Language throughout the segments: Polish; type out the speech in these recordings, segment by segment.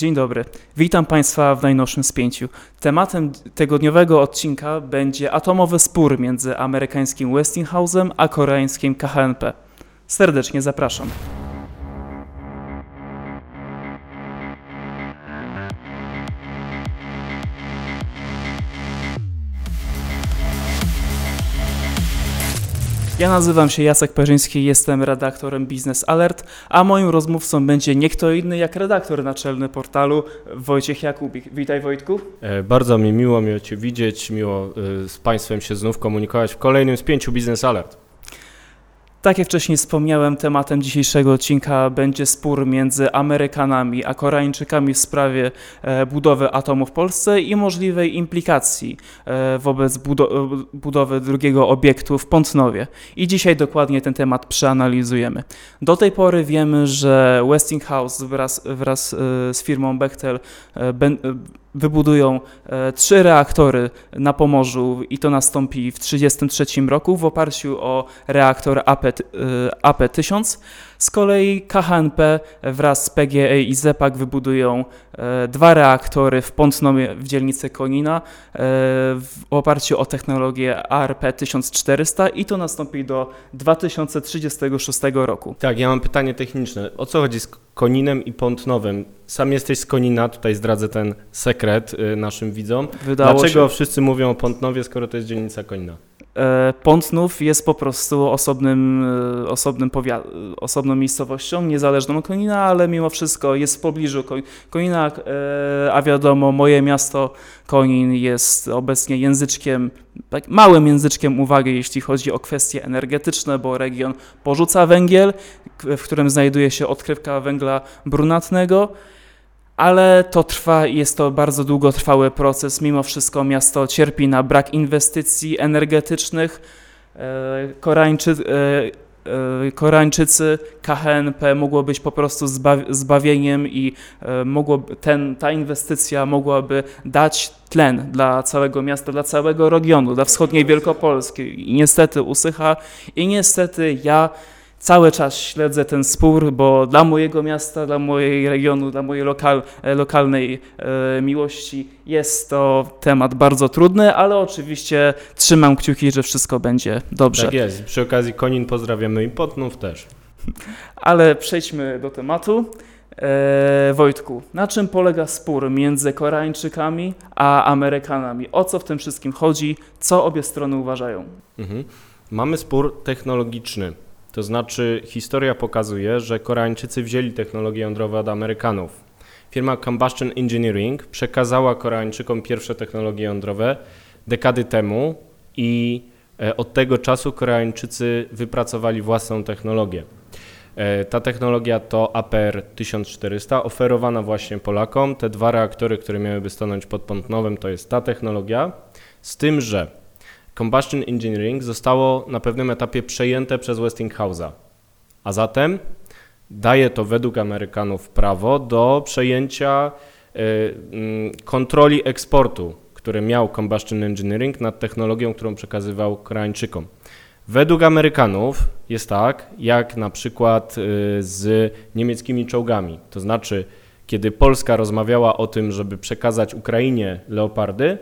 Dzień dobry. Witam Państwa w najnowszym spięciu. Tematem tygodniowego odcinka będzie atomowy spór między amerykańskim Westinghouse'em a koreańskim KHNP. Serdecznie zapraszam. Ja nazywam się Jacek Perzyński, jestem redaktorem Business Alert, a moim rozmówcą będzie nie kto inny jak redaktor naczelny portalu Wojciech Jakubik. Witaj Wojtku. E, Bardzo mi miło, miło Cię widzieć, miło e, z Państwem się znów komunikować w kolejnym spięciu Business Alert. Tak jak wcześniej wspomniałem, tematem dzisiejszego odcinka będzie spór między Amerykanami a Koreańczykami w sprawie e, budowy atomu w Polsce i możliwej implikacji e, wobec e, budowy drugiego obiektu w Pątnowie. I dzisiaj dokładnie ten temat przeanalizujemy. Do tej pory wiemy, że Westinghouse wraz, wraz z firmą Bechtel ben, wybudują e, trzy reaktory na Pomorzu i to nastąpi w 1933 roku w oparciu o reaktor AP, e, AP1000. Z kolei KHNP wraz z PGE i ZEPAK wybudują e, dwa reaktory w Pątnomie w dzielnicy Konina e, w oparciu o technologię ARP1400 i to nastąpi do 2036 roku. Tak, ja mam pytanie techniczne. O co chodzi z Koninem i Pątnowem? Sam jesteś z Konina, tutaj zdradzę ten sekret y, naszym widzom. Wydało Dlaczego się, wszyscy mówią o Pątnowie, skoro to jest dzielnica Konina? E, Pątnów jest po prostu osobnym, e, osobnym powia- osobną miejscowością, niezależną od Konina, ale mimo wszystko jest w pobliżu Ko- Konina, e, a wiadomo, moje miasto Konin jest obecnie języczkiem, tak małym języczkiem uwagi, jeśli chodzi o kwestie energetyczne, bo region porzuca węgiel, w którym znajduje się odkrywka węgla brunatnego. Ale to trwa i jest to bardzo długotrwały proces. Mimo wszystko miasto cierpi na brak inwestycji energetycznych. E, Koreańczy, e, e, Koreańczycy, KHNP mogło być po prostu zba- zbawieniem i mogło, ten, ta inwestycja mogłaby dać tlen dla całego miasta, dla całego regionu, dla wschodniej Wielkopolski. I niestety usycha i niestety ja cały czas śledzę ten spór, bo dla mojego miasta, dla mojej regionu, dla mojej lokal, e, lokalnej e, miłości jest to temat bardzo trudny, ale oczywiście trzymam kciuki, że wszystko będzie dobrze. Tak jest. Przy okazji Konin pozdrawiamy i Pątnów też. Ale przejdźmy do tematu. E, Wojtku, na czym polega spór między Koreańczykami a Amerykanami? O co w tym wszystkim chodzi? Co obie strony uważają? Mhm. Mamy spór technologiczny. To znaczy, historia pokazuje, że Koreańczycy wzięli technologie jądrowe od Amerykanów. Firma Combustion Engineering przekazała Koreańczykom pierwsze technologie jądrowe dekady temu i e, od tego czasu Koreańczycy wypracowali własną technologię. E, Ta technologia to APR 1400, oferowana właśnie Polakom. Te dwa reaktory, które miałyby stanąć pod Pątnowem, to jest ta technologia, z tym, że Combustion Engineering zostało na pewnym etapie przejęte przez Westinghouse'a. A zatem daje to według Amerykanów prawo do przejęcia y, mm, kontroli eksportu, które miał Combustion Engineering nad technologią, którą przekazywał Koreańczykom. Według Amerykanów jest tak, jak na przykład y, z niemieckimi czołgami. To znaczy, kiedy Polska rozmawiała o tym, żeby przekazać Ukrainie leopardy,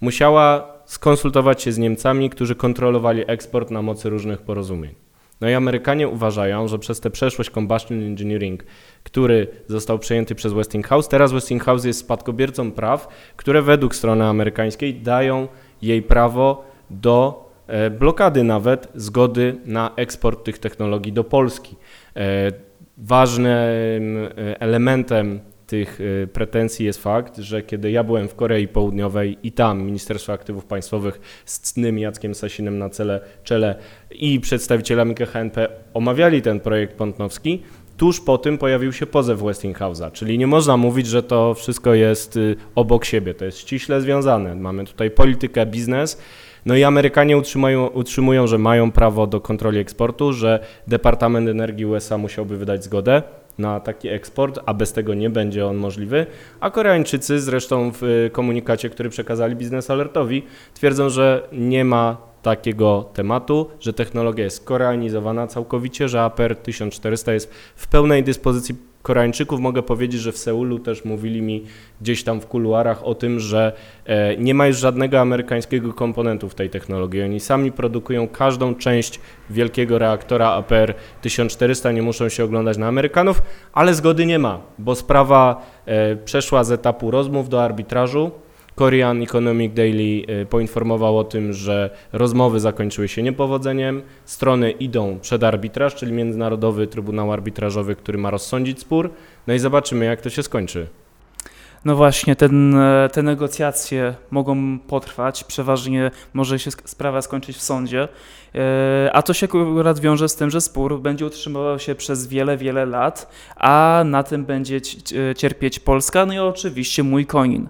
musiała skonsultować się z Niemcami, którzy kontrolowali eksport na mocy różnych porozumień. No i Amerykanie uważają, że przez tę przeszłość Combustion Engineering, który został przejęty przez Westinghouse, teraz Westinghouse jest spadkobiercą praw, które według strony amerykańskiej dają jej prawo do e, blokady nawet zgody na eksport tych technologii do Polski. E, Ważnym e, elementem tych y, pretensji jest fakt, że kiedy ja byłem w Korei Południowej i tam Ministerstwo Aktywów Państwowych z cnym Jackiem Sasinem na cele, czele i przedstawicielami KHNP omawiali ten projekt pątnowski, tuż po tym pojawił się pozew Westinghouse'a, czyli nie można mówić, że to wszystko jest y, obok siebie, to jest ściśle związane. Mamy tutaj politykę, biznes, no i Amerykanie utrzymują, utrzymują, że mają prawo do kontroli eksportu, że Departament Energii USA musiałby wydać zgodę na taki eksport, a bez tego nie będzie on możliwy. A Koreańczycy, zresztą w y, komunikacie, który przekazali Biznes Alertowi, twierdzą, że nie ma takiego tematu, że technologia jest koreanizowana całkowicie, że APR 1400 jest w pełnej dyspozycji Koreańczyków mogę powiedzieć, że w Seulu też mówili mi gdzieś tam w kuluarach o tym, że e, nie ma już żadnego amerykańskiego komponentu w tej technologii. Oni sami produkują każdą część wielkiego reaktora APR 1400, nie muszą się oglądać na Amerykanów, ale zgody nie ma, bo sprawa e, przeszła z etapu rozmów do arbitrażu. Korean Economic Daily y, poinformował o tym, że rozmowy zakończyły się niepowodzeniem. Strony idą przed arbitraż, czyli Międzynarodowy Trybunał Arbitrażowy, który ma rozsądzić spór. No i zobaczymy, jak to się skończy. No właśnie, ten, e, te negocjacje mogą potrwać, przeważnie może się sprawa skończyć w sądzie, e, a to się akurat wiąże z tym, że spór będzie utrzymywał się przez wiele, wiele lat, a na tym będzie e, cierpieć Polska, no i oczywiście mój konin.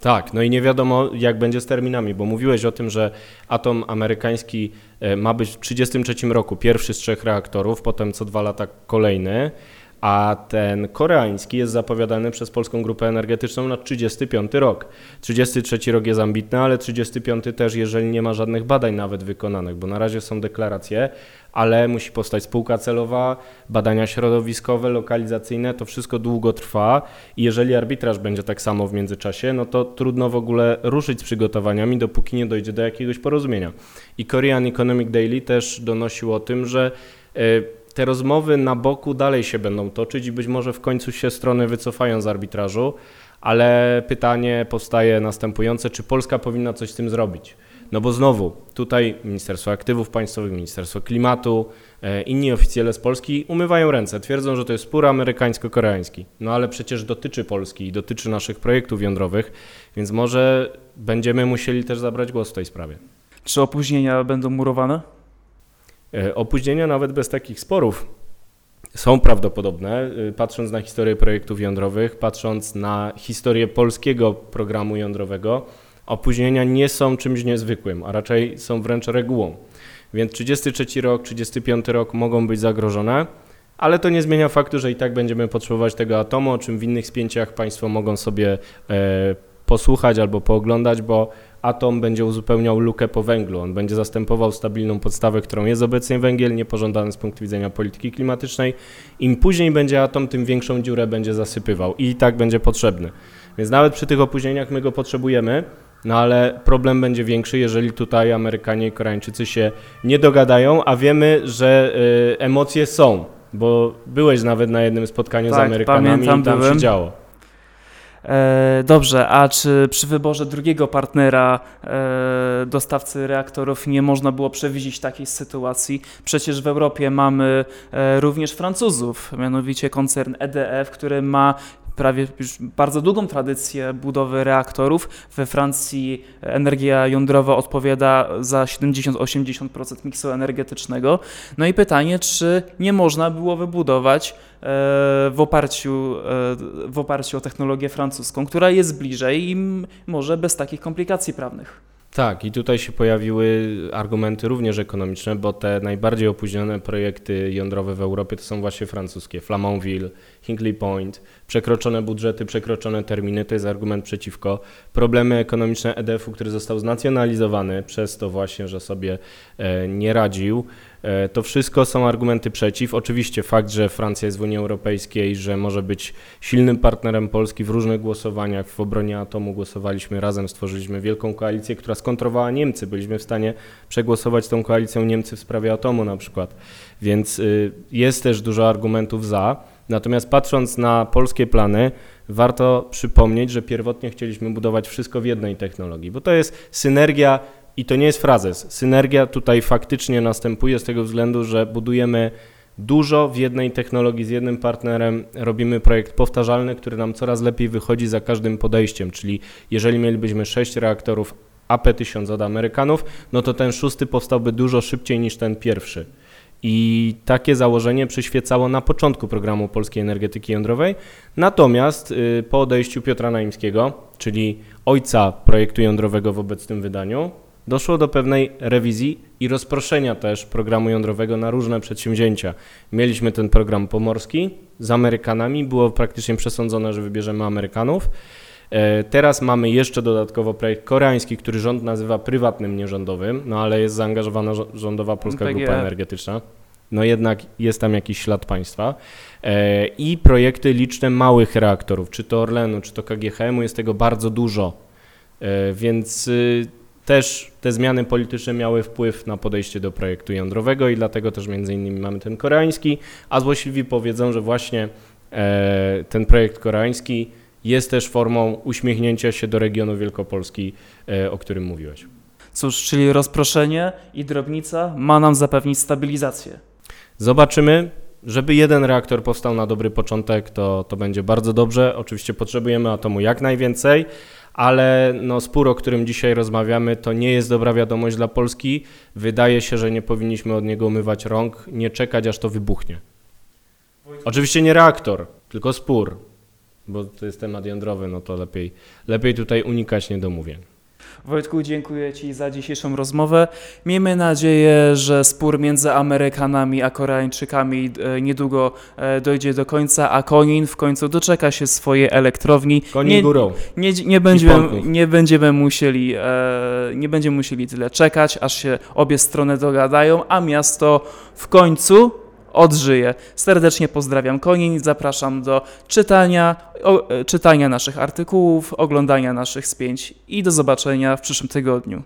Tak, no i nie wiadomo, jak będzie z terminami, bo mówiłeś o tym, że atom amerykański e, ma być w 1933 roku pierwszy z trzech reaktorów, potem co dwa lata kolejny, a ten koreański jest zapowiadany przez Polską Grupę Energetyczną na 35 rok. 33 rok jest ambitny, ale 35 też, jeżeli nie ma żadnych badań nawet wykonanych, bo na razie są deklaracje, ale musi powstać spółka celowa, badania środowiskowe, lokalizacyjne, to wszystko długo trwa i jeżeli arbitraż będzie tak samo w międzyczasie, no to trudno w ogóle ruszyć z przygotowaniami, dopóki nie dojdzie do jakiegoś porozumienia. I Korean Economic Daily też donosił o tym, że e, te rozmowy na boku dalej się będą toczyć i być może w końcu się strony wycofają z arbitrażu, ale pytanie powstaje następujące, czy Polska powinna coś z tym zrobić? No bo znowu, tutaj Ministerstwo Aktywów Państwowych, Ministerstwo Klimatu, e, inni oficjele z Polski umywają ręce, twierdzą, że to jest spór amerykańsko-koreański. No ale przecież dotyczy Polski i dotyczy naszych projektów jądrowych, więc może będziemy musieli też zabrać głos w tej sprawie. Czy opóźnienia będą murowane? E, Opóźnienia nawet bez takich sporów są prawdopodobne, y, patrząc na historię projektów jądrowych, patrząc na historię polskiego programu jądrowego. Opóźnienia nie są czymś niezwykłym, a raczej są wręcz regułą. Więc 33 rok, 35 rok mogą być zagrożone, ale to nie zmienia faktu, że i tak będziemy potrzebować tego atomu, o czym w innych spięciach Państwo mogą sobie e, posłuchać albo pooglądać, bo atom będzie uzupełniał lukę po węglu. On będzie zastępował stabilną podstawę, którą jest obecnie węgiel, niepożądany z punktu widzenia polityki klimatycznej. Im później będzie atom, tym większą dziurę będzie zasypywał i tak będzie potrzebny. Więc nawet przy tych opóźnieniach my go potrzebujemy, no ale problem będzie większy, jeżeli tutaj Amerykanie i Koreańczycy się nie dogadają, a wiemy, że y, emocje są, bo byłeś nawet na jednym spotkaniu z Tak, Amerykanami pamiętam, i tam byłem. się działo. E, dobrze, a czy przy wyborze drugiego partnera e, dostawcy reaktorów nie można było przewidzieć takiej sytuacji? Przecież w Europie mamy e, również Francuzów, mianowicie koncern EDF, który ma prawie już bardzo długą tradycję budowy reaktorów. We Francji energia jądrowa odpowiada za 70-80% miksu energetycznego. No i pytanie, czy nie można było wybudować e, w oparciu, e, w oparciu o technologię francuską, która jest bliżej i może bez takich komplikacji prawnych. Tak, i tutaj się pojawiły argumenty również ekonomiczne, bo te najbardziej opóźnione projekty jądrowe w Europie to są właśnie francuskie. Flamanville, Hinkley Point, przekroczone budżety, przekroczone terminy, to jest argument przeciwko. Problemy ekonomiczne EDF-u, który został znacjonalizowany przez to właśnie, że sobie e, nie radził. E, To wszystko są argumenty przeciw. Oczywiście fakt, że Francja jest w Unii Europejskiej, że może być silnym partnerem Polski w różnych głosowaniach. W obronie atomu głosowaliśmy razem, stworzyliśmy wielką koalicję, która skontrowała Niemcy. Byliśmy w stanie przegłosować tą koalicją Niemcy w sprawie atomu na przykład. Więc y, jest też dużo argumentów za. Natomiast patrząc na polskie plany, warto przypomnieć, że pierwotnie chcieliśmy budować wszystko w jednej technologii, bo to jest synergia i to nie jest frazes. Synergia tutaj faktycznie następuje z tego względu, że budujemy dużo w jednej technologii z jednym partnerem, robimy projekt powtarzalny, który nam coraz lepiej wychodzi za każdym podejściem, czyli jeżeli mielibyśmy 6 reaktorów AP1000 od Amerykanów, no to ten szósty powstałby dużo szybciej niż ten pierwszy. I takie założenie przyświecało na początku programu polskiej energetyki jądrowej. Natomiast y, po odejściu Piotra Naimskiego, czyli ojca projektu jądrowego w obecnym wydaniu, doszło do pewnej rewizji i rozproszenia też programu jądrowego na różne przedsięwzięcia. Mieliśmy ten program pomorski z Amerykanami, było praktycznie przesądzone, że wybierzemy Amerykanów. E, Teraz mamy jeszcze dodatkowo projekt koreański, który rząd nazywa prywatnym, nierządowym, no ale jest zaangażowana żo- rządowa Polska PGE. Grupa Energetyczna. no jednak jest tam jakiś ślad państwa. E, I projekty liczne małych reaktorów, czy to Orlenu, czy to KGHM-u, jest tego bardzo dużo. E, Więc y, też te zmiany polityczne miały wpływ na podejście do projektu jądrowego i dlatego też między innymi mamy ten koreański, a złośliwi powiedzą, że właśnie e, ten projekt koreański jest też formą uśmiechnięcia się do regionu Wielkopolski, e, o którym mówiłeś. Cóż, czyli rozproszenie i drobnica ma nam zapewnić stabilizację. Zobaczymy. Żeby jeden reaktor powstał na dobry początek, to, to będzie bardzo dobrze. Oczywiście potrzebujemy atomu jak najwięcej, ale no, spór, o którym dzisiaj rozmawiamy, to nie jest dobra wiadomość dla Polski. Wydaje się, że nie powinniśmy od niego umywać rąk, nie czekać, aż to wybuchnie. Oczywiście nie reaktor, tylko spór, bo to jest temat jądrowy, no to lepiej, lepiej tutaj unikać niedomówień. Wojtku, dziękuję Ci za dzisiejszą rozmowę. Miejmy nadzieję, że spór między Amerykanami a Koreańczykami e, niedługo e, dojdzie do końca, a Konin w końcu doczeka się swojej elektrowni. Koni Nie- górą. Nie, nie, będziemy, nie, będziemy musieli, e, nie będziemy musieli tyle czekać, aż się obie strony dogadają, a miasto w końcu odżyje. Serdecznie pozdrawiam Konin, zapraszam do czytania, o, e, czytania naszych artykułów, oglądania naszych spięć i do zobaczenia w przyszłym tygodniu.